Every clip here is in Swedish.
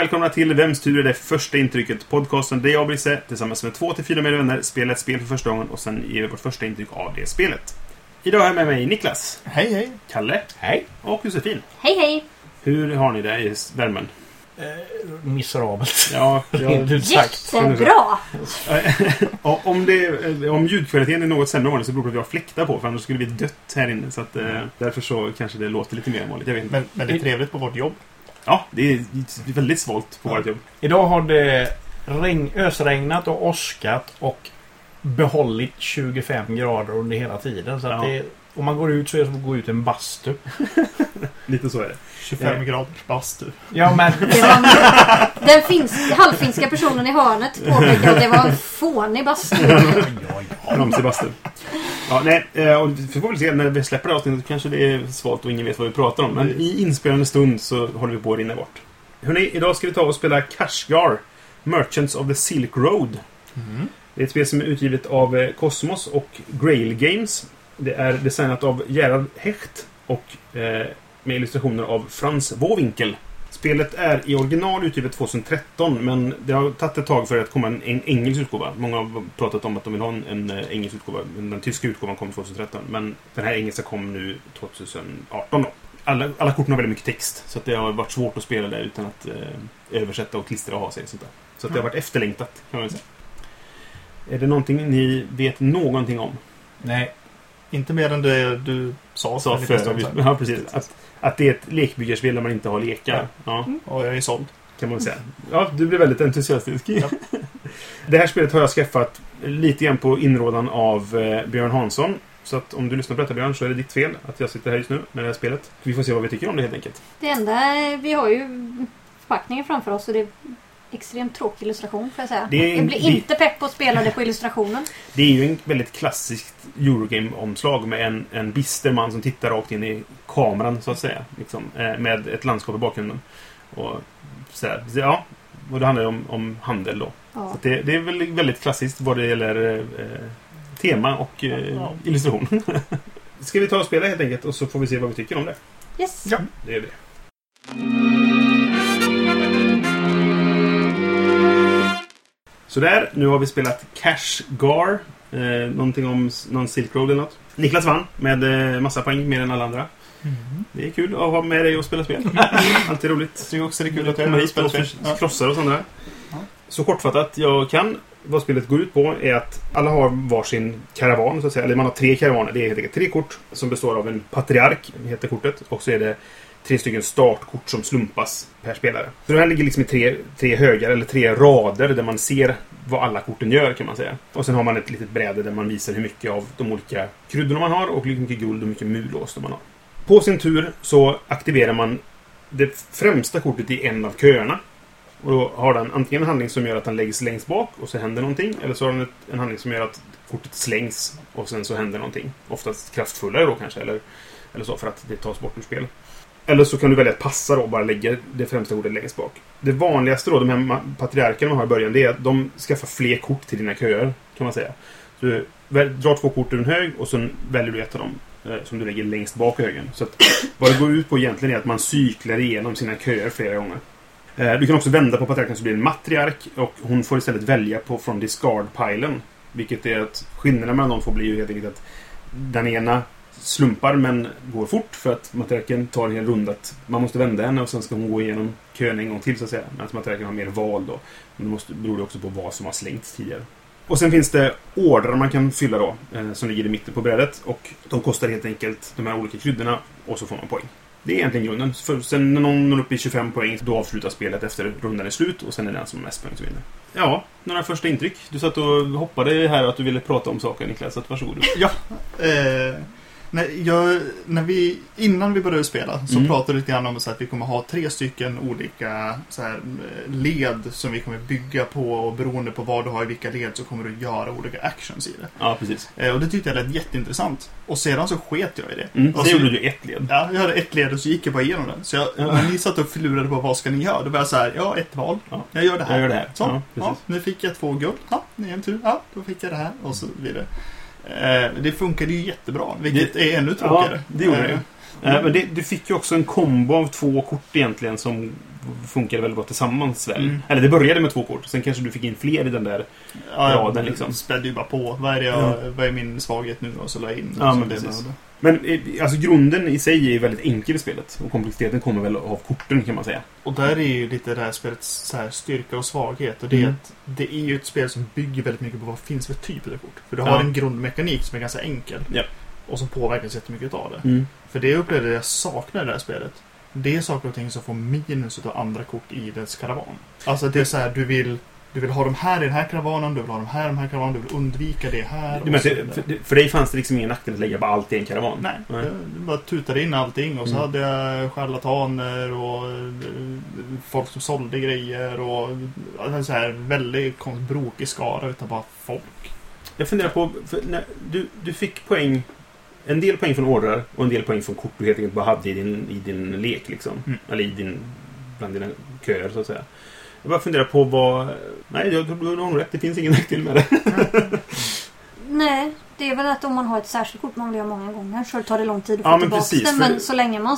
Välkomna till Vems tur är det första intrycket? Podcasten där jag och Brisse tillsammans med två till fyra med vänner spelar ett spel för första gången och sen ger vi vårt första intryck av det spelet. Idag har jag med mig Niklas, Hej, hej. Kalle Hej. och Josefin. Hej hej! Hur har ni det i värmen? Miserabelt. Ja, jag. Jättebra! Ja, om, det, om ljudkvaliteten är något sämre än vanligt så beror det på att vi har fläktar på för annars skulle vi dött här inne. Så att, eh, därför så kanske det låter lite mer än vanligt. Jag vet inte. Men, men det är trevligt på vårt jobb. Ja, det är väldigt svalt på Ja. vårt jobb. Idag har det regn, ösregnat och åskat och behållit 25 grader under hela tiden. Så att Ja. det, om man går ut så är det som att gå ut i en bastu. Lite så är det. 25 graders bastu. Ja, men... Var den finsk, halvfinska personen i hörnet påpekade att det var en fånig bastu. ja, ja. Bromsig bastu. Ja, nej, eh, och vi får väl se när vi släpper det avsnittet kanske det är svalt och ingen vet vad vi pratar om. Men i inspelande stund så håller vi på att rinna bort. Hörrni, idag ska vi ta och spela Kashgar, Merchants of the Silk Road. Det är ett spel som är utgivet av eh, Cosmos och Grail Games. Det är designat av Gerhard Hecht och eh, med illustrationer av Frans Wåwinkel. Spelet är i original utgivet 2013 men det har tagit ett tag för att komma en, en engelsk utgåva. Många har pratat om att de vill ha en, en eh, engelsk utgåva. Men Den tyska utgåvan kom 2013 men den här engelska kom nu 2018 då. Alla, alla korten har väldigt mycket text så att det har varit svårt att spela det utan att eh, översätta och klistra och ha sig. och Sånt där. Så det har varit efterlängtat kan man säga. Är det någonting ni vet någonting om? Nej. Inte mer än det du sa Sa för en liten ja, precis. Att, att det är ett lekbyggarspel där man inte har lekar. Ja. Och jag är såld. kan man säga. Ja, du blir väldigt entusiastisk. det här spelet har jag skaffat lite grann på inrådan av eh, Björn Hansson. Så att om du lyssnar på detta Björn så är det ditt fel att jag sitter här just nu med det här spelet. Vi får se vad vi tycker om det helt enkelt. Det enda, vi har ju förpackningen framför oss och det extremt tråkig illustration får jag säga. Det är jag blir det- inte pepp på att spela det på illustrationen. Det är ju en väldigt klassiskt Eurogame-omslag med en, en bister man som tittar rakt in i kameran så att säga. Liksom, eh, med ett landskap i bakgrunden. Och, så här. Så, ja, och det handlar ju om, om handel då. Ja. Så det, det är väl väldigt klassiskt vad det gäller eh, tema och eh, Ja. illustration. Ska vi ta och spela helt enkelt och så får vi se vad vi tycker om det. Yes. Ja. Det är det. Sådär, nu har vi spelat Cash Gar. Eh, någonting om någon Silk Road eller något. Niklas vann med eh, massa poäng, mer än alla andra. Det är kul att ha med dig och spela spel. Alltid roligt. Jag tycker också det är kul att Komma är hit och spel. för- krossar och sånt där. Ja. Så kortfattat jag kan. Vad spelet går ut på är att alla har varsin karavan, så att säga. Eller man har tre karavaner. Det är helt enkelt tre kort som består av en patriark, heter kortet. Och så är det tre stycken startkort som slumpas per spelare. Så det här ligger liksom i tre, tre högar, eller tre rader, där man ser vad alla korten gör, kan man säga. Och sen har man ett litet bräde där man visar hur mycket av de olika kryddorna man har och hur mycket guld och hur mycket mulås man har. På sin tur så aktiverar man det främsta kortet i en av köerna. Och då har den antingen en handling som gör att den läggs längst bak och så händer någonting. Eller så har den en handling som gör att kortet slängs och sen så händer någonting. Oftast kraftfullare då kanske, eller, eller så för att det tas bort ur spel. Eller så kan du välja att passa då och bara lägga det främsta kortet längst bak. Det vanligaste då, de här patriarkerna man har i början, det är att de skaffar fler kort till dina köer, kan man säga. Så du drar två kort ur en hög och sen väljer du ett av dem eh, som du lägger längst bak i högen. Så att vad det går ut på egentligen är att man cyklar igenom sina köer flera gånger. Eh, Du kan också vända på patriarken så blir det en matriark och hon får istället välja på från discard-pilen. Vilket är att skillnaden mellan de två blir ju helt enkelt att den ena slumpar men går fort för att matriarken tar en hel runda att man måste vända henne och sen ska hon gå igenom kön en gång till så att säga. Medan matriarken har mer val då. Men det måste, beror det också på vad som har slängts tidigare. Och sen finns det ordrar man kan fylla då, eh, som ligger i mitten på brädet. Och de kostar helt enkelt de här olika kryddorna och så får man poäng. Det är egentligen grunden. För sen när någon når upp i 25 poäng, då avslutas spelet efter rundan är slut och sen är det den som har mest poäng som vinner. Ja, några första intryck. Du satt och hoppade här att du ville prata om saker Niklas, så att varsågod. Ja. Eh, Nej, jag, när vi, innan vi började spela så Mm. pratade vi lite grann om så att vi kommer ha tre stycken olika här, led som vi kommer bygga på och beroende på vad du har i vilka led så kommer du göra olika actions i det. Ja, precis. Eh, och det tyckte jag lät jätteintressant. Och sedan så sket jag i det. Mm. Så- gjorde du ett led. Ja, jag hade ett led och så gick jag bara igenom den. Så jag, Ja. när ni satt och förlurade på vad ska ni göra, då var jag så här, ja, ett val. Ja. Jag gör det här. Jag gör det här. Så, Ja, ja, nu fick jag två guld. Ja, nu är en tur. Ja, då fick jag det här och så vidare. Eh, det funkade ju jättebra, vilket är ännu tråkigare. Ja, det gjorde det. Eh, men det, du fick ju också en kombo av två kort egentligen som funkade väldigt bra tillsammans väl? Mm. Eller det började med två kort, sen kanske du fick in fler i den där. Ja, raden, liksom. spädde ju bara på. Vad är, jag, vad är min svaghet nu? Och så la jag in. Ja, men det precis. Men eh, alltså grunden i sig är väldigt enkel i spelet. Och komplexiteten kommer väl av korten kan man säga. Och där är ju lite det här spelets så här styrka och svaghet. Och det är Mm. att det är ju ett spel som bygger väldigt mycket på vad finns för typ av kort. För du Ja. har en grundmekanik som är ganska enkel. Ja. Och som påverkas jättemycket av det. Mm. För det upplevde jag saknar i det här spelet. Det är saker och ting som får minus av andra kort i dess karavan. Alltså det är så här, du vill, du vill ha de här i den här karavanen, du vill ha de här i den här karavanen, du vill undvika det här. Du och menar, så för, för, dig fanns det liksom ingen nackdel att lägga bara allt i en karavan? Nej, Nej. jag bara tutade in allting och så Mm. hade jag charlataner och eh, folk som sålde grejer och en så här väldigt brokig skara utav bara folk. Jag funderar på, när du, du fick poäng en del poäng från ordrar och en del poäng från kort du helt enkelt bara hade i din, i din lek. Liksom. Mm. Eller i din, bland dina köer så att säga. Jag bara funderar på vad... Nej, jag, du har nog rätt. Det finns ingen nackdel med det. Nej, det är väl att om man har ett särskilt kort man vill ha många gånger så tar det lång tid att få Ja, men tillbaka precis, det. för- Men så länge man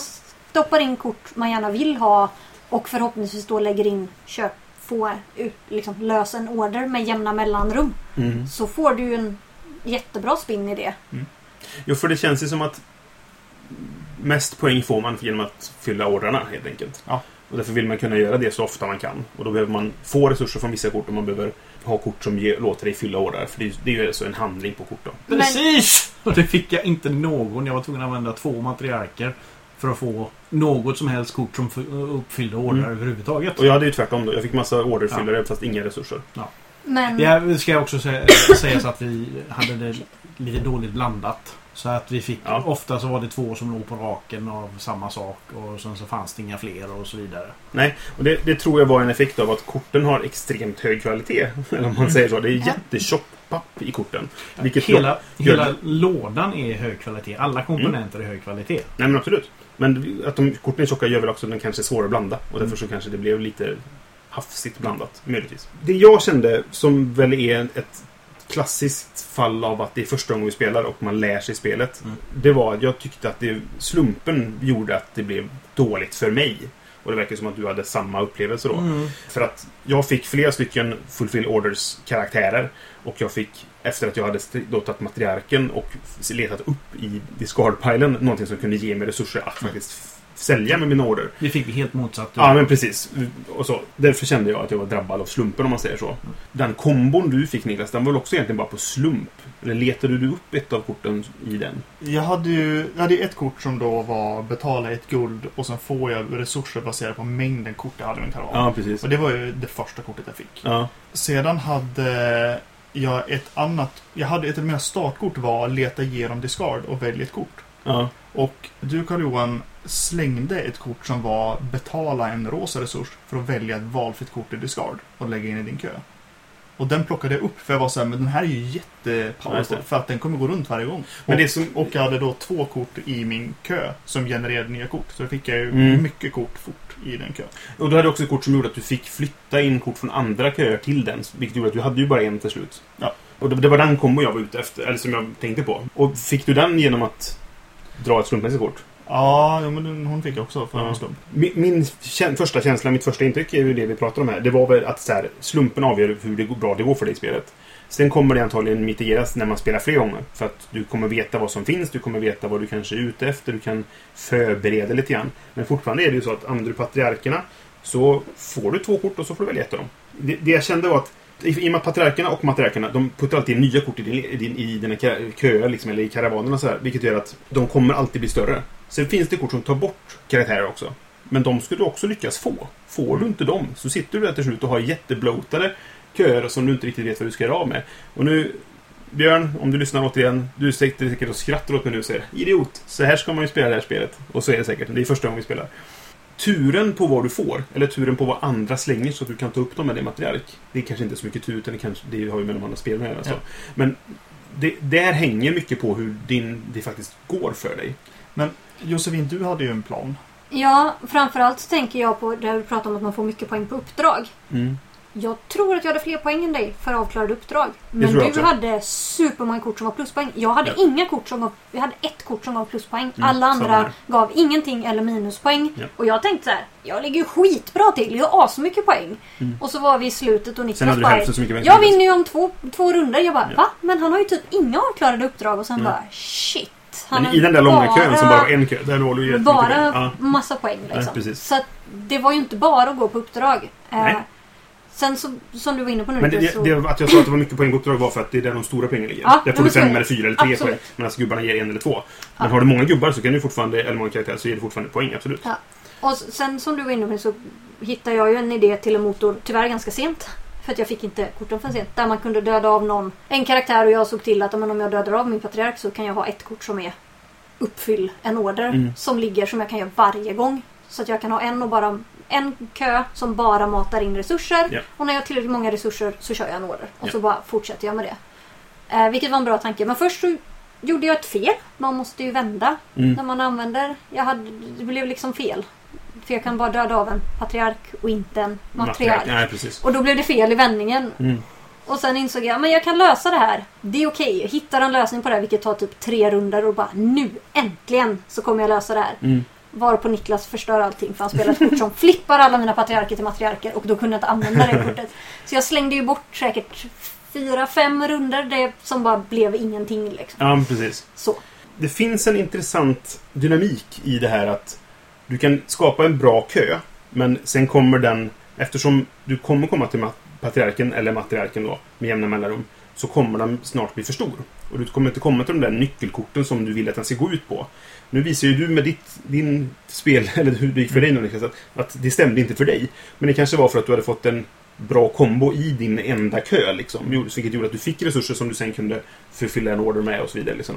stoppar in kort man gärna vill ha och förhoppningsvis då lägger in köp, få ut, liksom, lös en order med jämna mellanrum. Mm. Så får du en jättebra spinn i det. Jo, för det känns ju som att mest poäng får man genom att fylla ordrarna helt enkelt. Ja. Och därför vill man kunna göra det så ofta man kan. Och då behöver man få resurser från vissa kort och man behöver ha kort som ger, låter dig fylla ordrar. För det är, det är ju alltså en handling på kort då. Precis! Och det fick jag inte någon. Jag var tvungen att använda två matriarker för att få något som helst kort som uppfyllde ordrar Mm. överhuvudtaget. Och jag hade ju tvärtom då. Jag fick massa orderfyllare fast inga resurser. Men Det ska också sä- sägas att vi hade det lite dåligt blandat. Så att vi fick, Ja. ofta så var det två som låg på raken av samma sak och sen så fanns det inga fler och så vidare. Nej, och det, det tror jag var en effekt av att korten har extremt hög kvalitet. Eller om man säger så. Det är Ja. jättetjock papp i korten. Vilket Hela, gör hela lådan är hög kvalitet. Alla komponenter är hög kvalitet. Nej men absolut. Men att de korten är tjocka gör väl också att den kanske är svårare att blanda. Och därför så kanske det blev lite hafsigt blandat. Möjligtvis. Det jag kände som väl är ett klassiskt fall av att det är första gången vi spelar och man lär sig spelet. Mm. Det var att jag tyckte att det, slumpen gjorde att det blev dåligt för mig. Och det verkar som att du hade samma upplevelse då. Mm. För att jag fick flera stycken Fulfill Orders karaktärer. Och jag fick, efter att jag hade då tagit matriarken och letat upp i discardpilen någonting som kunde ge mig resurser att faktiskt f- sälja med mina order. Vi fick helt motsatt. Ja, men precis. Och så. Därför kände jag att jag var drabbad av slumpen om man säger så. Den kombon du fick Niklas, den var väl också egentligen bara på slump? Eller letade du upp ett av korten i den? Jag hade ju jag hade ett kort som då var betala ett guld och sen får jag resurser baserat på mängden kort jag hade i min karavan. Ja, precis. Och det var ju det första kortet jag fick. Ja. Sedan hade jag ett annat... Jag hade ett av mina startkort var leta igenom discard och välja ett kort. Ja. Och du Karl-Johan slängde ett kort som var betala en rosa resurs för att välja ett valfritt kort i discard och lägga in i din kö. Och den plockade jag upp för jag var så här, men den här är ju jättepowerful för att den kommer gå runt varje gång. Men och, det som- och jag hade då två kort i min kö som genererade nya kort. Så då fick jag ju Mm. mycket kort fort i den kön. Och du hade också ett kort som gjorde att du fick flytta in kort från andra köer till den. Vilket gjorde att du hade ju bara en till slut. Ja. Och det, det var den kombo jag var ute efter, eller som jag tänkte på. Och fick du den genom att dra ett slumpmässigt kort? Ja, men hon fick jag också för Ja. en slump. Min, min kä- första känsla, mitt första intryck är ju det vi pratar om här. Det var väl att så här, slumpen avgör hur det går, bra det går för dig i spelet. Sen kommer det antagligen mitigeras när man spelar fler gånger. För att du kommer veta vad som finns, du kommer veta vad du kanske är ute efter, du kan förbereda lite grann. Men fortfarande är det ju så att använder du patriarkerna så får du två kort och så får du välja ett av dem. Det, det jag kände var att i och med att patriarkerna och matriarkerna, de puttar alltid nya kort i, din, i, din, i dina köer, liksom, eller i karavanerna så här, vilket gör att de kommer alltid bli större. Sen finns det kort som tar bort karaktärer också. Men de skulle du också lyckas få. Får du inte dem så sitter du där till slut och har jättebloatade köer som du inte riktigt vet vad du ska göra av med. Och nu Björn, om du lyssnar återigen. Du sitter säkert och skrattar åt mig nu och säger Idiot! Så här ska man ju spela det här spelet. Och så är det säkert. Det är första gången vi spelar. Turen på vad du får, eller turen på vad andra slänger så att du kan ta upp dem med din matriark. Det är kanske inte så mycket tur, utan det, kanske, det har ju med de andra spelen att göra. Så. Ja. Men det, där hänger mycket på hur din, det faktiskt går för dig. Josefin, du hade ju en plan. Ja, framförallt så tänker jag på det du pratar om att man får mycket poäng på uppdrag. Mm. Jag tror att jag hade fler poäng än dig för avklarade uppdrag. Men du också. hade supermånga kort som var pluspoäng. Jag hade Ja. inga kort som gav... Jag hade ett kort som gav pluspoäng. Mm, Alla andra gav ingenting eller minuspoäng. Ja. Och jag tänkte så här. Jag ligger ju skitbra till. Jag har asmycket poäng. Mm. Och så var vi i slutet och Niklas bara... Jag vinner ju om två, två runder. Jag bara, Ja. va? Men han har ju typ inga avklarade uppdrag. Och sen Mm. bara, shit. Han Men i den där långa kön som bara var en kö, där du ju bara. Ja. massa poäng liksom. Ja, så det var ju inte bara att gå på uppdrag. Eh, Nej. sen så, som du var inne på nu. Men det, så... det, att jag sa att det var mycket poäng på uppdrag var för att det är där de stora poängen ligger. Ja, där ja, får du fem eller fyra eller tre Absolut. poäng. Medan gubbarna ger en eller två. Men Ja. har du många gubbar så kan du fortfarande, eller många karaktärer, så ger det fortfarande poäng. Absolut. Och s- sen som du var inne på så hittade jag ju en idé till en motor, tyvärr ganska sent. För att jag fick inte korten för sent. Där man kunde döda av någon, en karaktär och jag såg till att men om jag dödar av min patriark så kan jag ha ett kort som är uppfyll en order. Mm. Som ligger som jag kan göra varje gång. Så att jag kan ha en och bara en kö som bara matar in resurser. Ja. Och när jag har tillräckligt många resurser så kör jag en order. Och Ja. så bara fortsätter jag med det. Eh, vilket var en bra tanke. Men först så gjorde jag ett fel. Man måste ju vända Mm. när man använder. Jag hade, det blev liksom fel. För jag kan bara döda av en patriark och inte en matriark. Nej, precis. Och då blev det fel i vändningen. Mm. Och sen insåg jag men jag kan lösa det här. Det är okej. Jag hittar en lösning på det här vilket tar typ tre runder och bara nu äntligen så kommer jag lösa det här. Mm. Varpå Niklas förstör allting för han spelar ett kort som flippar alla mina patriarker till matriarker och då kunde jag inte använda det kortet. Så jag slängde ju bort säkert fyra, fem runder det som bara blev ingenting liksom. Ja, precis. Så. Det finns en intressant dynamik i det här att du kan skapa en bra kö, men sen kommer den, eftersom du kommer komma till patriarken, eller matriarken då, med jämna mellanrum, så kommer den snart bli för stor. Och du kommer inte komma till de där nyckelkorten som du vill att den ska gå ut på. Nu visar ju du med ditt din spel, eller hur det gick för dig nu Niklas, att, att det stämde inte för dig. Men det kanske var för att du hade fått en bra kombo i din enda kö, liksom. Vilket gjorde att du fick resurser som du sen kunde förfylla en order med och så vidare. Liksom?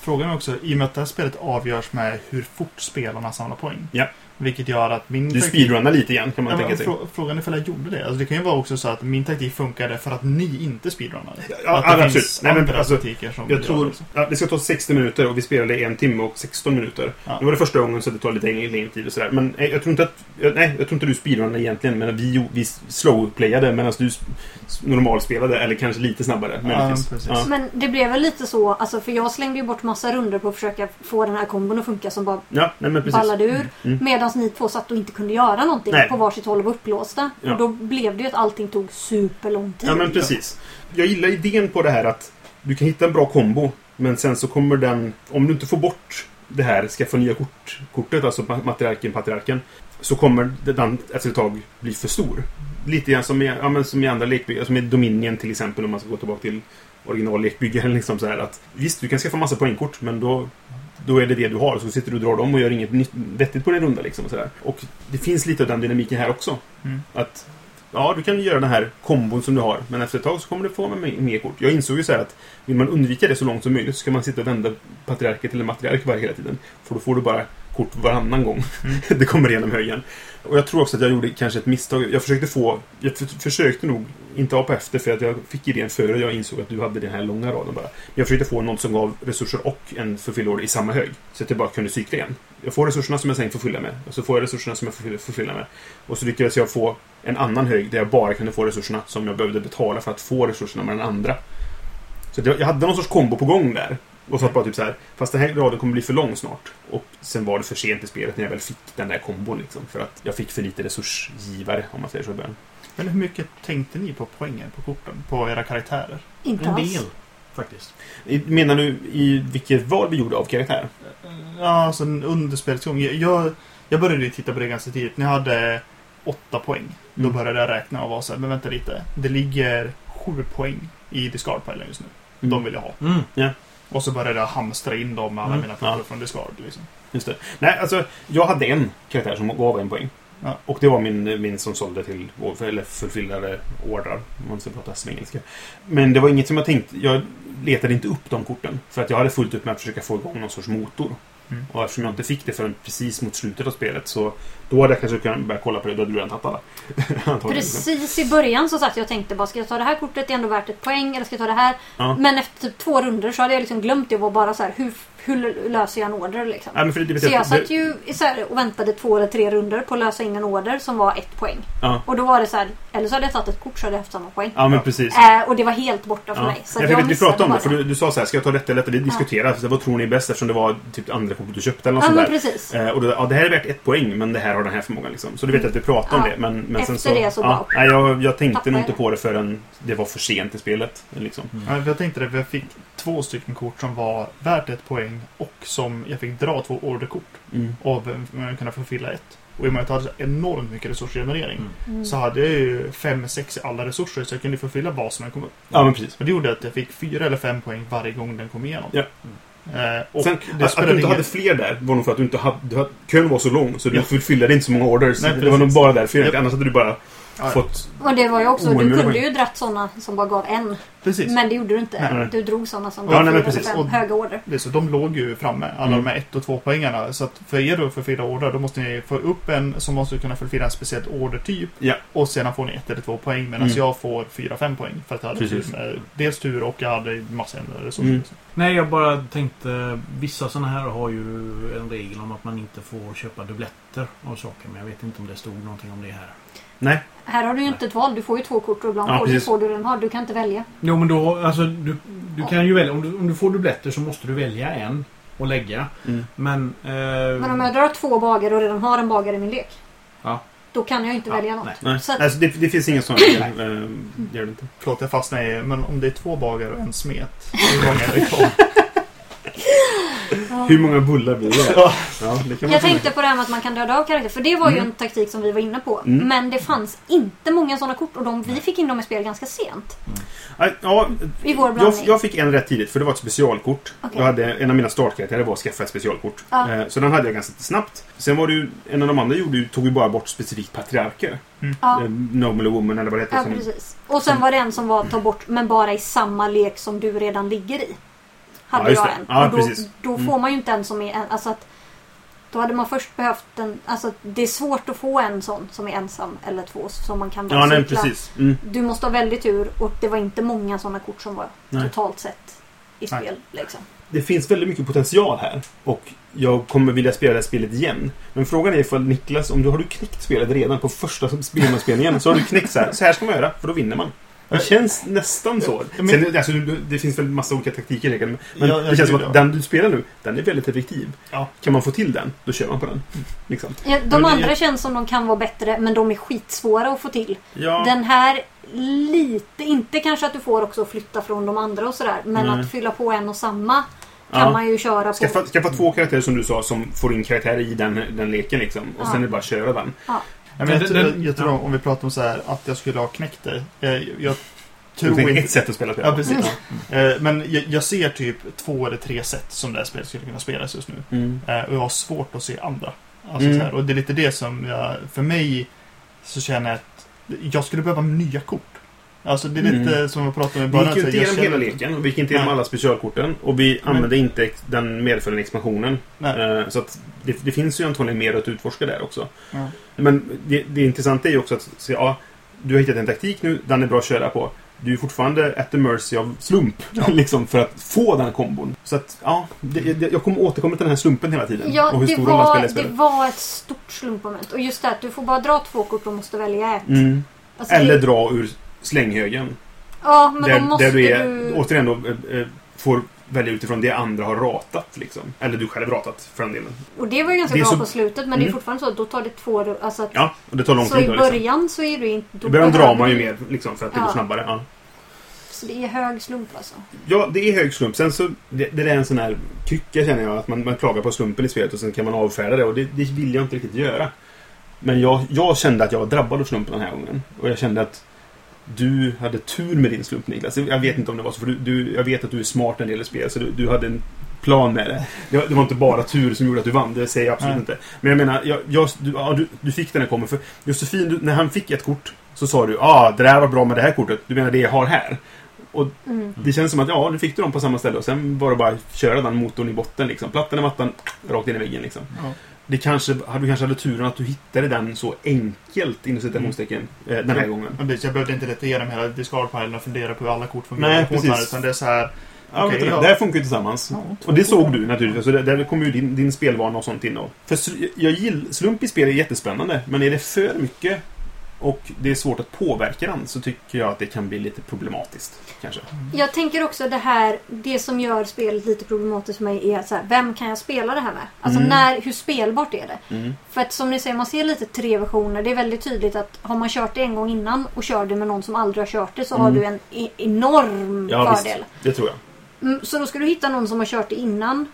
Frågan är också, i och med att det här spelet avgörs med hur fort spelarna samlar poäng. Ja. Vilket gör att min Du speedrunnar lite igen, kan man Ja, tänka sig. frå- Frågan är ifall jag gjorde det. Alltså, det kan ju vara också så att min taktik funkade för att ni inte speedrunnade. Ja, att ja, det absolut. finns Nej, men alltså, taktiker som Jag tror det ja, det ska ta 60 minuter och vi spelade en timme och 16 minuter. Ja. Nu var det första gången så det tar lite längre tid och sådär. Men eh, jag tror inte att... jag- Nej, jag tror inte du speedrunnade egentligen. Men vi, vi slowplayade medan du normalspelade. Eller kanske lite snabbare. precis. Ja. Men det blev väl lite så, alltså för jag slängde ju bort massa runder på att försöka få den här kombon att funka som bara ja, nej men precis. ballade ur. Mm. Medan ni två satt och inte kunde göra någonting Nej. på varsitt håll och var upplåsta. Ja. Och då blev det ju att allting tog superlång tid. Ja, men precis. Jag gillar idén på det här att du kan hitta en bra kombo. Men sen så kommer den... Om du inte får bort det här skaffa nya kort, kortet, alltså ma- matriarken, patriarken. Så kommer den efter ett tag bli för stor. Lite grann som i, ja, som i andra lekbyggare, som i Dominion till exempel om man ska gå tillbaka till originallekbyggaren. Liksom så här att, visst, du kan skaffa massa poängkort men då, då är det det du har. Så sitter du och drar dem och gör inget nytt, vettigt på din runda. Liksom, och, så där. och det finns lite av den dynamiken här också. Mm. Att Ja, du kan göra den här kombon som du har. Men efter ett tag så kommer du få med mer- kort. Jag insåg ju så här att vill man undvika det så långt som möjligt så ska man sitta och vända patriarker till en matriark varje hela tiden. För då får du bara kort varannan gång. Mm. det kommer igenom högen. Och jag tror också att jag gjorde kanske ett misstag. Jag försökte få... Jag för, försökte nog inte apa efter för att jag fick idén före jag insåg att du hade den här långa raden bara. Jag försökte få något som gav resurser och en förfyllord i samma hög. Så att jag bara kunde cykla igen. Jag får resurserna som jag sen får fylla med. Och så får jag resurserna som jag får fylla- med. Och så lyckades jag få en annan hög där jag bara kunde få resurserna som jag behövde betala för att få resurserna med den andra. Så jag hade någon sorts kombo på gång där. Och så bara typ så här, fast den här raden kommer bli för lång snart. Och sen var det för sent i spelet när jag väl fick den där kombon liksom. För att jag fick för lite resursgivare, om man säger så i början. Men hur mycket tänkte ni på poängen på korten? På era karaktärer? Inte En alls. del, faktiskt. Menar du i vilket val vi gjorde av karaktär? Ja, alltså under spelets gång. Jag, jag började ju titta på det ganska tidigt. Jag hade åtta poäng. Då Mm. började jag räkna och vara så här, men vänta lite. Det ligger sju poäng i just nu. Mm. De vill jag ha. Mm. Och så började jag hamstra in dem med alla Mm, mina korten ja. från discard. Liksom. Just det. Nej, alltså jag hade en karaktär som gav en poäng. Ja. Och det var min, min som sålde till, eller förfyllade ordrar, om man ska prata svengelska. Men det var inget som jag tänkte, jag letade inte upp de korten. För att jag hade fullt upp med att försöka få igång någon sorts motor. Mm. Och eftersom jag inte fick det förrän precis mot slutet av spelet så då hade jag kanske kunnat börja kolla på det. Då hade du redan tagit alla. Precis i början så satt jag och tänkte bara ska jag ta det här kortet, det är ändå värt ett poäng, eller ska jag ta det här? Ja. Men efter typ två runder så hade jag liksom glömt det och var bara så här, hur, hur löser jag en order liksom? Nej, men för det, det, Så jag satt ju så här och väntade två eller tre runder på att lösa in en order som var ett poäng. Ja. Och då var det så här, eller så hade jag tagit ett kort så hade jag haft samma poäng. Ja, men precis. Eh, och det var helt borta för Ja. mig. Så Ja, för jag vi missade pratade om det, för du, du sa så här, ska jag ta detta eller detta? Vi diskuterade, så vad tror ni är bäst eftersom det var typ andra kortet du köpte eller något Ja sånt där. precis. Eh, och då, ja, det här är värt ett poäng, men det här har den här förmågan. Liksom. Så du vet att vi pratade om Ja. det. Men, men sen Efter så, det så ja, bara- nej, jag, jag tänkte nog jag inte på det förrän det var för sent i spelet. Liksom. Ja, för jag tänkte det, för jag fick två stycken kort som var värt ett poäng och som jag fick dra två orderkort Mm. av eh, kunna förfylla ett. Och i och med att jag hade enormt mycket resursgenerering Mm. så hade jag ju fem, sex i alla resurser så jag kunde förfylla vad som än kom upp. Ja, men precis. Och det gjorde att jag fick fyra eller fem poäng varje gång den kom igenom. Ja. Eh, och Sen, det att, att spelade du inte ingen... hade fler där var nog för att du inte hade... Du hade kön var så lång så du Ja. fyllde inte så många orders. Nej, det var nog bara därför. Japp. Annars hade du bara Ja, ja. fått... Och det var ju också, du kunde ju dratt sådana som bara gav en. Precis. Men det gjorde du inte. Nej. Du drog sådana som Ja, gav nej, fyra eller precis. fem Och- höga order. Det är så, de låg ju framme, alla Mm. de här ett och två poängarna. Så att för er då för fyra order, då måste ni få upp en som måste kunna förfylla en speciell ordertyp. Ja. Och sedan får ni ett eller två poäng, medan Mm. jag får fyra, fem poäng. För att jag hade Precis. tur med, dels tur och jag hade massa resurser. Mm. Nej, jag bara tänkte... Vissa sådana här har ju en regel om att man inte får köpa dubbletter av saker. Men jag vet inte om det stod någonting om det här. Nej. Här har du ju inte ett val. Du får ju två kort och ibland Ja, får, du, får du den har. Du kan inte välja. Jo, men då... Alltså, du, du kan ju välja... Om du, om du får dubbletter så måste du välja en och lägga. Mm. Men... Eh, Men om jag drar två bagare och redan har en bagare i min lek. Ja. Då kan jag inte Ja, välja något. nej. Nej. Så att- Alltså, det, det finns ingen sån regel. Eh, det gör det inte. Förlåt, jag fastnade i, men om det är två bagare och en smet, hur många är det kvar? Hur många bullar blir det? Ja. Ja, det kan man Jag tänkte på det här med att man kan döda av karaktär. För det var ju Mm. en taktik som vi var inne på. Mm. Men det fanns inte många sådana kort. Och de, vi fick in dem i spel ganska sent. Nej, Ja, I vår jag, jag fick en rätt tidigt för det var ett specialkort. Okej. Jag hade, en av mina startkaraktärer var att skaffa ett specialkort. Ja. Eh, Så den hade jag ganska snabbt. Sen var det ju, en av de andra gjorde, tog ju bara bort specifikt patriarker. Ja, Eh, Noble Woman eller vad det heter. ja precis. Och sen var det en som var ta bort, men bara i samma lek som du redan ligger i. Hade Ja, jag en. Ja, och då, precis. då Mm. får man ju inte en som är en. Alltså att, då hade man först behövt en. Alltså det är svårt att få en sån som är ensam eller två som man kan Ja, nej, precis. Mm. Du måste ha väldigt tur och det var inte många sådana kort som var Nej. totalt sett i Nej. spel. Liksom. Det finns väldigt mycket potential här. Och jag kommer vilja spela det här spelet igen. Men frågan är ifall Niklas, om du har du knäckt spelet redan på första spelmanspelningen så har du knäckt så här. Så här ska man göra, för då vinner man. Det känns nästan så. Men- Sen, alltså, det finns väl massa olika taktiker i det, men Ja, det känns som att den du spelar nu, den är väldigt effektiv. Ja. Kan man få till den, då kör man på den. Liksom. Ja, de Men det- andra känns som de kan vara bättre men de är skitsvåra att få till. Ja. Den här lite, inte kanske att du får också flytta från de andra och sådär. Men Nej. att fylla på en och samma kan Ja. man ju köra på. Skaffa, skaffa två karaktärer som du sa som får in karaktärer i den, den leken liksom. Och Ja. sen är det bara att köra den. Ja, men jag, den- jag, jag tror om vi pratar om så här att jag skulle ha knäckt det. Eh, jag Det tror finns inte... ett sätt att spela spel Ja, precis. Eh, Men jag, jag ser typ två eller tre sätt som det här spelet skulle kunna spelas just nu. Mm. Eh, Och jag har svårt att se andra. Alltså Mm. så här, och det är lite det som jag, för mig så känner jag att jag skulle behöva nya kort. Alltså det är lite Mm. som vi pratade om i Vi början. gick ju så inte igenom hela leken och vi gick inte igenom alla specialkorten. Och vi använde inte den medföljande expansionen. Nej. Eh, Så att det, det finns ju antagligen mer att utforska där också. Ja. Men det, det intressanta är ju också att se, ja, du har hittat en taktik nu, den är bra att köra på. Du är fortfarande at the mercy av slump. liksom, för att få den här kombon. Så att, ja, det, det, jag kommer återkomma till den här slumpen hela tiden. Ja, och hur det stor var, det spelet. var ett stort slumpmoment. Och just det att du får bara dra två kort och måste välja ett. Mm. Alltså, Eller det, dra ur slänghögen. Ja, men där, då måste där du, är, du... återigen då, eh, eh, får välja utifrån det andra har ratat. Liksom. Eller du själv ratat, för den delen. Och det var ju ganska Det bra så- på slutet. Men det är Mm. fortfarande så att då tar det två... Alltså att, Ja, och det tar lång så tid i då. Liksom. början så är du inte... då I början drar man ju mer liksom, för att det Ja. går snabbare. Ja. Så det är hög slump alltså. ja, det är hög slump. Sen så, det, det är en sån här krycka känner jag. Att man, man klagar på slumpen i spelet och sen kan man avfärda det. Och det, det vill jag inte riktigt göra. Men jag, jag kände att jag var drabbad av slumpen den här gången. Och jag kände att du hade tur med din slump Niklas. Jag vet inte om det var så. För du, du, jag vet att du är smart när det gäller spel. Så du, du hade en plan med det. Det var, det var inte bara tur som gjorde att du vann. Det säger jag absolut Nej. inte. Men jag menar, jag, jag, du, ja, du, du fick den här kommen. För Josefin, du, när han fick ett kort så sa du ah, det där var bra med det här kortet. Du menar det jag har här. Och Mm. det känns som att ja, nu fick du dem på samma ställe och sen var det bara att köra den motorn i botten liksom. Plattan i mattan, rakt in i väggen liksom. Ja. Det kanske, du kanske hade turen att du hittade den så enkelt inom citationstecken eh, den här gången. Ja, precis. Jag behövde inte leta igenom hela discardpilen och fundera på hur alla kort fungerar. Nej, precis. Utan det är så här... Ja, du, ja. Det här funkar ju tillsammans. Ja, Och det såg du naturligtvis. Så där, där kommer ju din, din spelvana och sånt in. För jag gill, slump i spel är jättespännande. Men är det för mycket och det är svårt att påverka den så tycker jag att det kan bli lite problematiskt. Kanske. Jag tänker också det här, det som gör spelet lite problematiskt för mig är så här, vem kan jag spela det här med? Alltså Mm. när, hur spelbart är det? Mm. För att som ni säger, man ser lite tre versioner. Det är väldigt tydligt att har man kört det en gång innan och kör det med någon som aldrig har kört det så har Mm. du en e- enorm Ja, fördel. visst. Det tror jag. Mm, så då ska du hitta någon som har kört det innan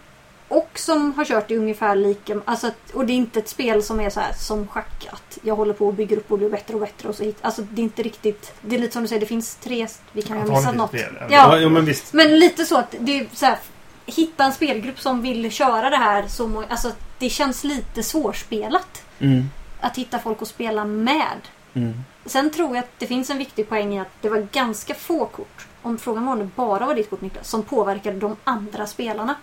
och som har kört det ungefär lika. Alltså, att- och det är inte ett spel som är så här som schack. Att jag håller på och bygger upp och blir bättre och bättre. Och så hit. Alltså det är inte riktigt. Det är lite som du säger, det finns tre. Vi kan ju ha missat något. Spel. Ja. Ja, men visst. Men lite så att det är så här, hitta en spelgrupp som vill köra det här. Så alltså, det känns lite svårspelat. Mm. Att hitta folk att spela med. Mm. Sen tror jag att det finns en viktig poäng i att det var ganska få kort. Om frågan var om det bara var ditt kort Niklas, som påverkade de andra spelarna.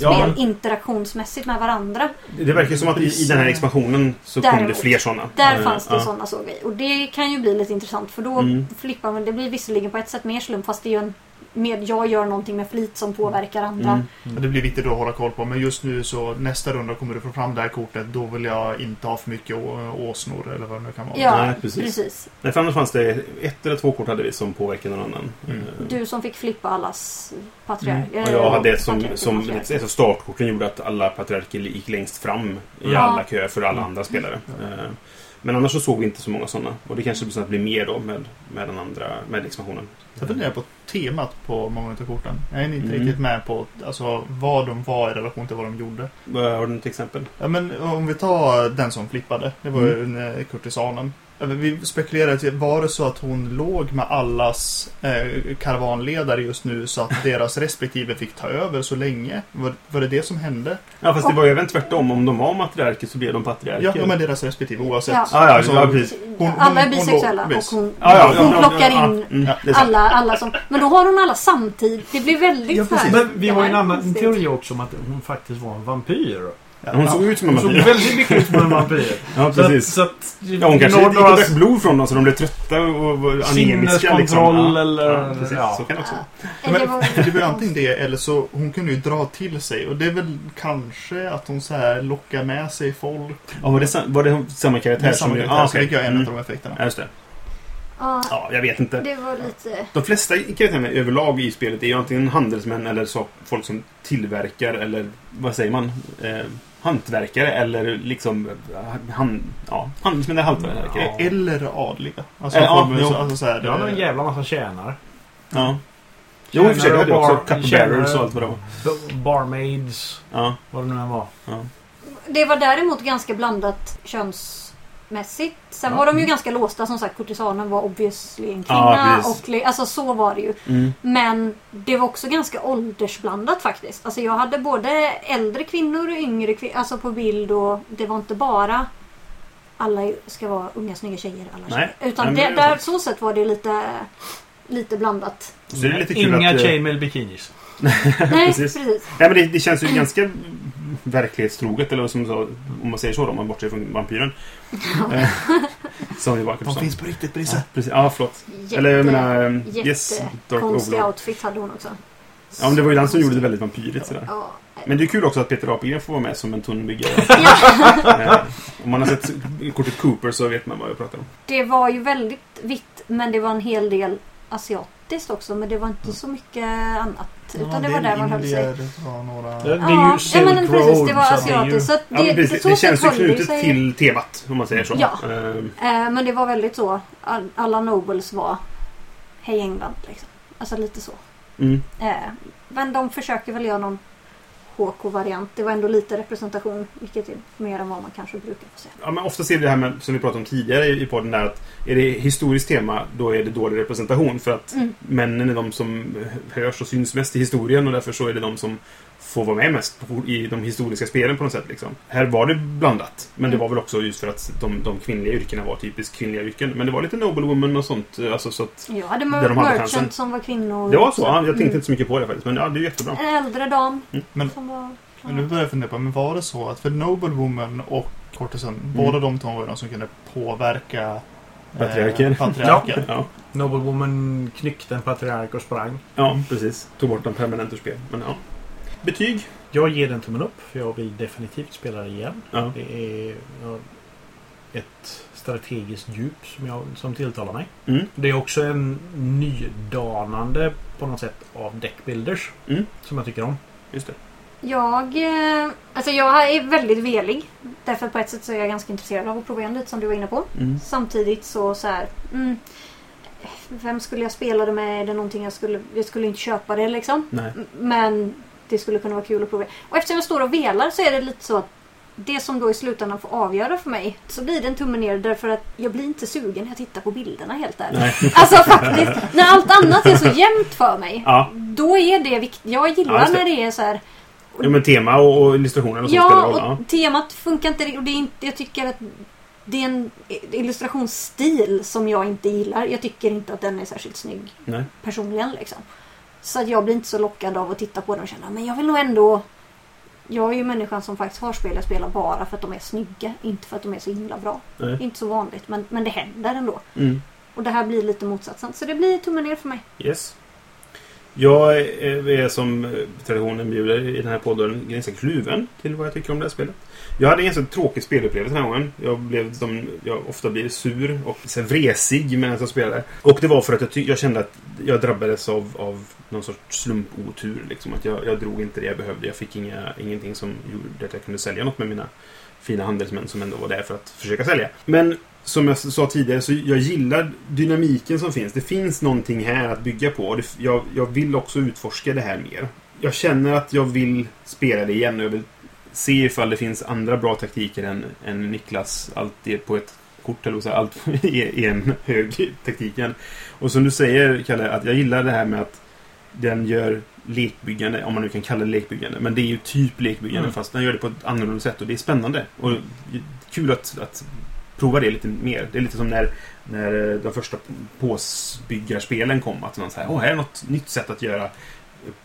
Ja. Spel interaktionsmässigt med varandra. Det verkar som att i, i den här expansionen så kom det Däremot. fler sådana. Där fanns det ja. sådana såg vi. Och det kan ju bli lite intressant för då Mm. flippar man. Det blir visserligen på ett sätt mer slump fast det är ju en med jag gör någonting med flit som påverkar andra. Mm. Ja, Det blir viktigt att hålla koll på. Men just nu så nästa runda kommer du få fram det här kortet. Då vill jag inte ha för mycket åsnor eller vad det nu kan vara. Ja, Nej, precis. precis. Nej, för annars fanns det ett eller två kort hade vi som påverkade någon annan. Mm. Eh, Du som fick flippa allas patriark. Och jag hade ett som, patriarker, som patriarker. alltså startkorten gjorde att alla patriarker gick längst fram i Ja. alla köer för alla andra spelare. Men annars så såg vi inte så många sådana. Och det kanske blir att mer då med, med den andra, med expansionen. Jag funderar på temat på många av korten. Jag är inte Mm. riktigt med på alltså, vad de var i relation till vad de gjorde. Har du något exempel? Ja, men om vi tar den som flippade. Det var ju Mm. eh, kurtisanen. Ja, Vi spekulerade till, var det så att hon låg med allas eh, karavanledare just nu så att deras respektive fick ta över så länge? Var, var det det som hände? Ja, fast det var ju även tvärtom. Om de var matriarker så blev de patriarker. Ja, ja men deras respektive oavsett. Ja. Ja, ja, Alltså, ja, precis. Hon- alla är hon- hon bisexuella låg- visst. och hon, Ja, ja, hon ja, plockar ja, in mm, är sant. alla, alla som... Men då har hon alla samtidigt. Det blir väldigt Ja, precis. Men vi har ju en annan teori också om att hon faktiskt var en vampyr. Hon såg ut som en Hon såg vampyr. väldigt mycket ut som en vampyr. Ja, Så att, precis. så att, Ja, hon kanske några- gick och drack blod från dem så de blev trötta och var anemiska. Sinneskontroll Liksom. Ja, eller- Ja, precis. ja. Så kan det också Ja, det var- För det var antingen det eller så hon kunde ju dra till sig och det är väl kanske att hon så här lockar med sig folk. Ja, var det, var det samma Det karaktär är samma som... karaktär, Ja, så okej. det är en Mm. av de effekterna. Ja, just det. Ja, Ja, jag vet inte. det var lite... De flesta karaktärerna överlag i spelet är ju antingen handelsmän eller så folk som tillverkar eller vad säger man? Eh, hantverkare eller liksom han, ja, handelsmän eller hantverkare. Ja. Eller adliga. Alltså, Eh, ja, jo. alltså så här, Jag hade en eh, jävla massa tjänare. Ja. Jo, i och för sig. Det hade jag också. Cupbearers och allt vad det var. Barmaids. Ja. Vad det nu än var. Det var däremot ganska blandat könsmässigt. Sen Ja. var de ju ganska låsta som sagt. Kurtisanen var obviously en Ja, kvinna. precis. och, alltså så var det ju. Mm. Men det var också ganska åldersblandat faktiskt. Alltså jag hade både äldre kvinnor och yngre kvinnor. Alltså på bild och det var inte bara alla ska vara unga snygga tjejer. Alla Nej. tjejer. Utan Nej, men det, det är där, så sätt var det lite, lite blandat. Så det är lite kul Inga att... eh, chainmail bikinis. Nej, Precis. precis. Ja, men det, det känns ju ganska verklighetstroget, eller som om man säger så då, om man bortser från vampyren. Eh, som ju De finns på riktigt Brisse. Ja, precis. Ja, förlåt. Jätte, Eller jag menar, eh, yes, Dark konstig Overlord. outfit hade hon också. Ja, men det var ju den som gjorde det väldigt vampyrigt sådär. Ja. Men det är kul också att Peter Apelgren får vara med som en tunnbyggare. Ja, eh, om man har sett kortet Cooper så vet man vad jag pratar om. det var ju väldigt vitt men det var en hel del asiatiskt också men det var inte så mycket annat. Utan det var där man höll sig. Det var några... Det, det är Ja, ju Silk ja men precis, det var så det asiatiskt. Så att Ja, det, det känns ju höll det knutet sig. till temat, om man säger så. Ja. Eh, men det var väldigt så. All- Alla Nobles var Hej England liksom. Alltså lite så. mm. Eh, men de försöker väl göra någon HK-variant. Det var ändå lite representation. Vilket är mer än vad man kanske brukar få se. Ja, men ofta ser vi det här med, som vi pratade om tidigare i podden där att är det historiskt tema då är det dålig representation för att Mm. männen är de som hörs och syns mest i historien och därför så är det de som få vara med mest i de historiska spelen på något sätt. Liksom. Här var det blandat. Men det Mm. var väl också just för att de, de kvinnliga yrkena var typiskt kvinnliga yrken. Men det var lite Noble Woman och sånt. eh, Alltså, så att, Jag hade Där de hade Merchant chansen. som var kvinnor. det var så. Ja, jag tänkte Mm. inte så mycket på det faktiskt. Men ja, det är jättebra. En äldre dam Men, som var... men nu börjar jag fundera på, men var det så att för Noble Woman och Cortison, båda de två var de som kunde påverka Patriarken. Eh, patriarken. Ja, Noble Woman knyckte en patriark och sprang. ja, precis. Tog bort den permanent ur spel. Men ja. Betyg? Jag ger den tummen upp, för jag vill definitivt spela det igen. Ja. Det är ja, ett strategiskt djup som, jag, som tilltalar mig. Mm. Det är också en nydanande på något sätt av deckbuilders. Mm. Som jag tycker om. Just det. Jag, eh, alltså jag är väldigt velig. Därför på ett sätt så är jag ganska intresserad av att prova igen lite som du var inne på. Mm. Samtidigt så så här, mm, Vem skulle jag spela det med? Är det någonting jag skulle... Jag skulle inte köpa det liksom. Nej. Men det skulle kunna vara kul att prova. Och eftersom jag står och velar så är det lite så att det som då i slutändan får avgöra för mig så blir det en tumme ner därför att jag blir inte sugen när jag tittar på bilderna helt ärligt. Alltså faktiskt, när allt annat är så jämnt för mig. Ja. Då är det viktigt. Jag Ja, gillar just det. när det är så här. ja, men tema och, och illustrationer och sånt spelar Ja, roll. och Ja. temat funkar inte. Och det är inte jag tycker att det är en illustrationsstil som jag inte gillar. Jag tycker inte att den är särskilt snygg Nej. personligen. Liksom. Så att jag blir inte så lockad av att titta på den och känna men jag vill nog ändå... Jag är ju människan som faktiskt har spel jag spelar bara för att de är snygga. Inte för att de är så himla bra. Nej. Inte så vanligt men, men det händer ändå. Mm. Och det här blir lite motsatsen. Så det blir tummen ner för mig. Yes. Jag är, som traditionen bjuder i den här podden ganska kluven till vad jag tycker om det här spelet. Jag hade en ganska tråkig spelupplevelse den här gången. Jag blev som jag ofta blir sur och så här vresig medan jag spelade. Och det var för att jag, jag kände att jag drabbades av, av någon sorts slumpotur. Liksom. Att jag, jag drog inte det jag behövde. Jag fick inga, ingenting som gjorde att jag kunde sälja något med mina fina handelsmän som ändå var där för att försöka sälja. Men som jag sa tidigare, så jag gillar dynamiken som finns. Det finns någonting här att bygga på. Och jag, jag vill också utforska det här mer. Jag känner att jag vill spela det igen och jag vill se ifall det finns andra bra taktiker än, än Niklas. Allt är på ett kort, eller så allt är en hög taktiken. Och som du säger, Kalle, att jag gillar det här med att den gör lekbyggande, om man nu kan kalla det lekbyggande. Men det är ju typ lekbyggande Mm. fast den gör det på ett annorlunda sätt och det är spännande. Och kul att, att prova det lite mer. Det är lite som när, när de första påsbyggarspelen kom. Att man säger, åh, här är något nytt sätt att göra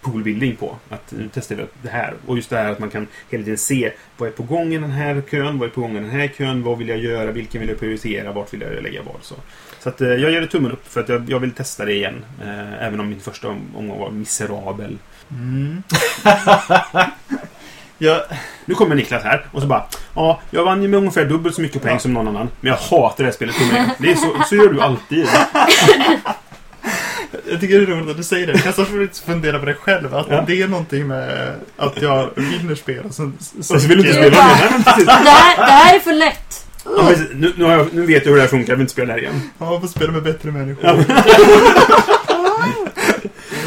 poolbuilding på. Att nu testar vi det här. Och just det här att man kan hela tiden se vad är på gång i den här kön, vad är på gång i den här kön, vad vill jag göra, vilken vill jag prioritera, vart vill jag lägga vad. Så, så att, eh, jag ger det tummen upp för att jag, jag vill testa det igen. Eh, även om min första om- omgång var miserabel. Mm. jag, Nu kommer Niklas här och så bara Ja, jag vann ju med ungefär dubbelt så mycket poäng Ja. som någon annan. Men jag hatar det här spelet. Det är så, så gör du alltid. jag tycker det är roligt att du säger det. Jag kan samtidigt fundera på det själv. Att Ja. det är någonting med att jag vinner spel och sen... Och så vill du inte Det är spela mer. Nej, men precis. Det här, det här är för lätt. Ja, nu, nu, har jag, nu vet jag hur det här funkar. Jag vill inte spela det här igen. Ja, man får spela med bättre människor. Ja.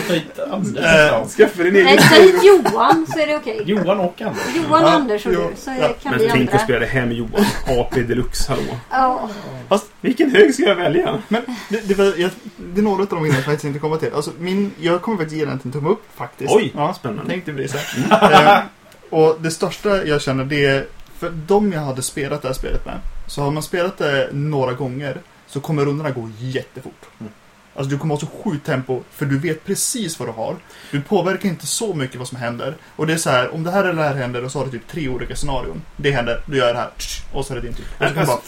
Anders Äh, någonstans. Skaffa din Nej, egen... säg Johan så är det okej. Johan och Anders. Johan, Ja, Anders och du. Så ja. kan Men vi tänk andra. att spela det här med Johan. AP Deluxe, hallå. Ja. Vilken hög ska jag välja? Men det, det, var, jag, det är några av de grejerna jag faktiskt inte komma till. Alltså, min, jag kommer faktiskt ge den en tumme upp faktiskt. Oj, Ja, spännande. tänk dig bli så. eh, och det största jag känner det är, för de jag hade spelat det här spelet med, så har man spelat det några gånger så kommer rundorna gå jättefort. Mm. Alltså du kommer ha så sjukt tempo, för du vet precis vad du har. Du påverkar inte så mycket vad som händer. Och det är så här, om det här eller det här händer, och så har du typ tre olika scenarion. Det händer, du gör det här, och så är det din tur. Och så kan Alltså, bara,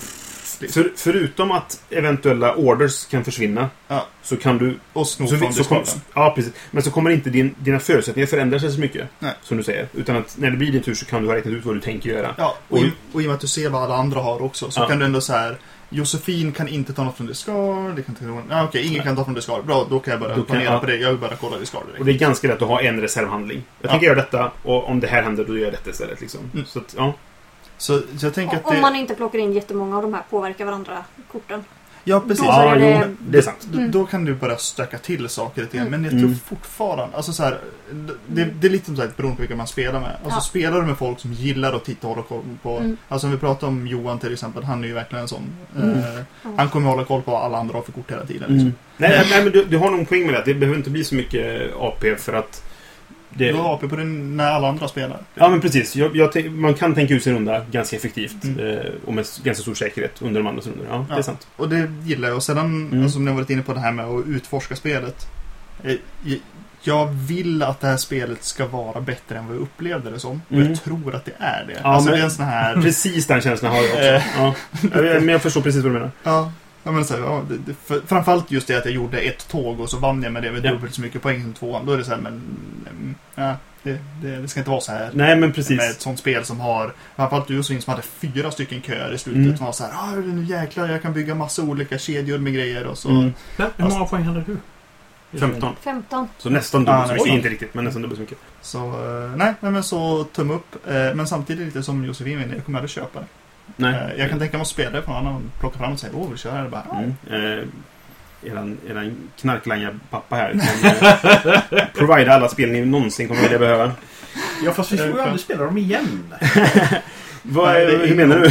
För, förutom att eventuella orders kan försvinna Ja. så kan du... och sno Så, från så kom, ja, precis. Men så kommer inte din, dina förutsättningar förändra sig så mycket. Nej. Som du säger. Utan att när det blir din tur så kan du ha räknat ut vad du tänker göra. Ja, och, i, och i och med att du ser vad alla andra har också så Ja. kan du ändå så här. Josefin kan inte ta något från discard. Det kan inte någon. Ja, okej, ingen kan ta från discard. Bra, då kan jag börja kan- planera ja. på det. Jag börjar kolla discard direkt. Och det är ganska lätt att ha en reservhandling. Jag Ja. tänker göra detta och om det här händer då gör jag detta istället. Liksom. Mm. Så att, ja. Så, så jag tänker att Om det... man inte plockar in jättemånga av de här påverkar varandra korten. Ja, precis. Då ja, är jo, det- det är sant. Då, Mm. då kan du börja stöka till saker lite grann. Mm. Men jag tror Mm. fortfarande, alltså så här, det, det är lite som sagt beroende på vilka man spelar med. Alltså Ja. spelar du med folk som gillar att titta och hålla koll på. Mm. Alltså om vi pratar om Johan till exempel, han är ju verkligen en sån. Mm. Eh, han kommer hålla koll på vad alla andra har för kort hela tiden. Mm. Liksom. Nej, nej, nej, men du, du har nog en poäng med det. Det behöver inte bli så mycket AP för att Det, Du har AP på den när alla andra spelar. ja, men precis. Jag, jag, man kan tänka ut sin runda ganska effektivt. Mm. Eh, och med ganska stor säkerhet under de andras rundor. Ja, det är Ja. sant. Och det gillar jag. Och sedan, Mm. alltså, som ni har varit inne på det här med att utforska spelet. Eh, Jag vill att det här spelet ska vara bättre än vad jag upplevde det som. Och Mm. jag tror att det är det. Ja, alltså men- det är en sån här... Precis den känslan har jag också. Ja. Men jag förstår precis vad du menar. Ja, ja, men så här, ja, det, det, för, framförallt just det att jag gjorde ett tåg och så vann jag med det med Ja. dubbelt så mycket poäng som tvåan. Då är det så här, men... mm, Ja, det, det, det ska inte vara så här. Nej, men precis. Med ett sånt spel som har, framförallt du som hade fyra stycken köer i slutet. Mm. Som var så här, ah, nu jäklar jag kan bygga massa olika kedjor med grejer och så. Mm. Men, hur många poäng hade du? 15. 15. Så nästan dubbelt Ah, så mycket. Inte riktigt, men nästan dubbelt så mycket. Så, eh, nej, nej, men så tumme upp. Eh, Men samtidigt lite som Josefin jag kommer aldrig köpa det. Nej. Eh, Jag kan tänka mig att spela det från annan, plocka fram och säga, åh, vi kör det bara. Mm. Eh, eran, eran knarklanga-pappa här kan eh, provida alla spel ni någonsin kommer vilja behöva. Ja, fast vi får ju aldrig spela dem igen. Vad, Nej, hur menar du?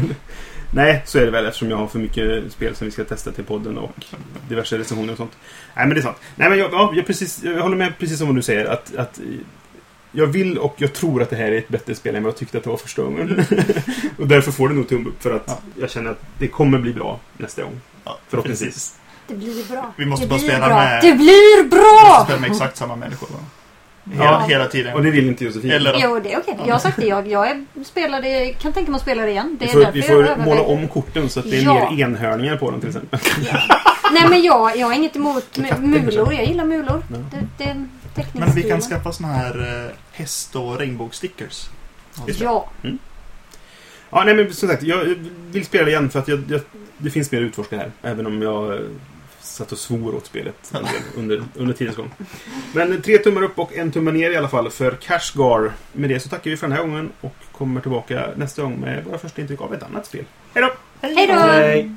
Nej, så är det väl eftersom jag har för mycket spel som vi ska testa till podden och diverse recensioner och sånt. Nej, men det är sant. Nej, men jag, ja, jag, precis, jag håller med precis som vad du säger. Att, att jag vill och jag tror att det här är ett bättre spel än vad jag tyckte att det var första gången. och därför får det nog tumme upp för att Ja. jag känner att det kommer bli bra nästa gång. Ja, Förhoppningsvis. precis. Det blir bra. Vi måste det bara spela bra. med- Det blir Vi måste bra! spela med exakt samma människor. Va? Hela, Ja. hela tiden. Och det vill inte Josefin. Eller- Jo, det är okej. Jag har sagt det. Jag, jag är, spelade, kan tänka mig att spela det igen. Det Vi är får, vi får måla om korten så att det är Ja. mer enhörningar på dem till exempel. Nej, men jag, jag har inget emot mulor. Jag gillar mulor. Ja. Det, det Men vi kan skaffa såna här eh, häst och regnbågsstickers. Ja. Ja, nej men som sagt, jag vill spela igen för att jag, jag, det finns mer att utforska här. Även om jag eh, satt och svor åt spelet under, under tidens gång. Men tre tummar upp och en tumme ner i alla fall för Cashgar. Med det så tackar vi för den här gången och kommer tillbaka nästa gång med våra första intryck av ett annat spel. Hej då! Hej då!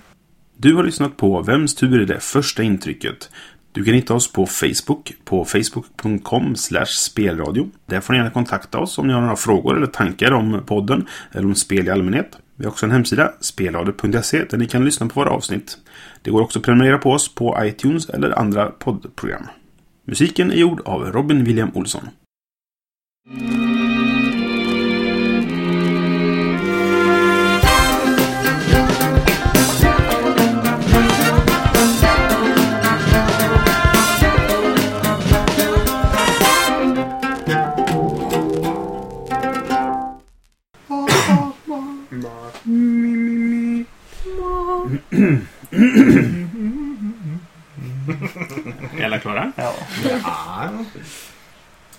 Du har lyssnat på Vems tur är det första intrycket? Du kan hitta oss på Facebook på facebook.com spelradio. Där får ni gärna kontakta oss om ni har några frågor eller tankar om podden eller om spel i allmänhet. Vi har också en hemsida, spelradio.se, där ni kan lyssna på våra avsnitt. Det går också att prenumerera på oss på iTunes eller andra poddprogram. Musiken är gjord av Robin William Olsson. Är alla klara? Ja. Ja.